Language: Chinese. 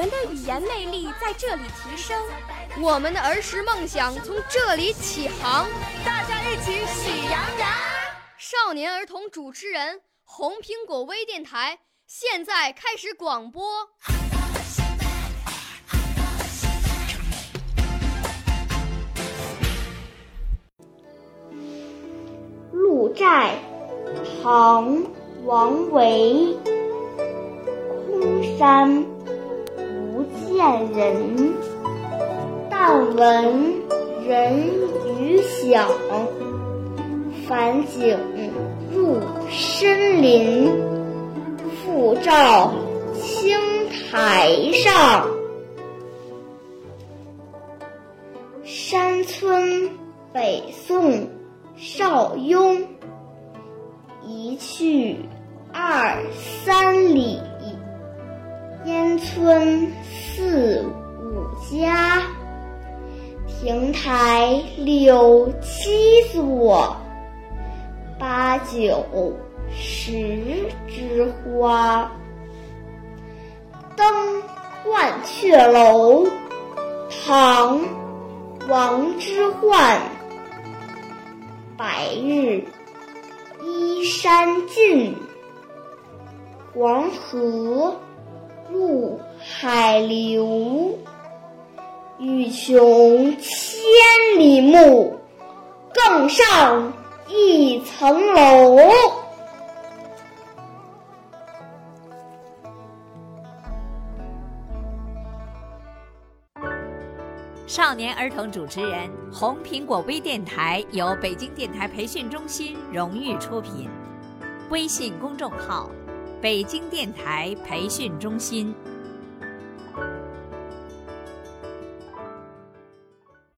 们的语言魅力在这里提升，我们的儿时梦想从这里起航。大家一起喜羊羊。少年儿童主持人，红苹果微电台现在开始广播。鹿柴，唐·王维。空山见人，但闻人语响。返景入深林，复照青苔上。山村北宋邵雍，一去二三里。烟村四五家，亭台六七座，八九十枝花。登鹳雀楼，唐·王之涣。白日依山尽，黄河。入海流，欲穷千里目，更上一层楼。少年儿童主持人，红苹果微电台由北京电台培训中心荣誉出品，微信公众号。北京电台培训中心。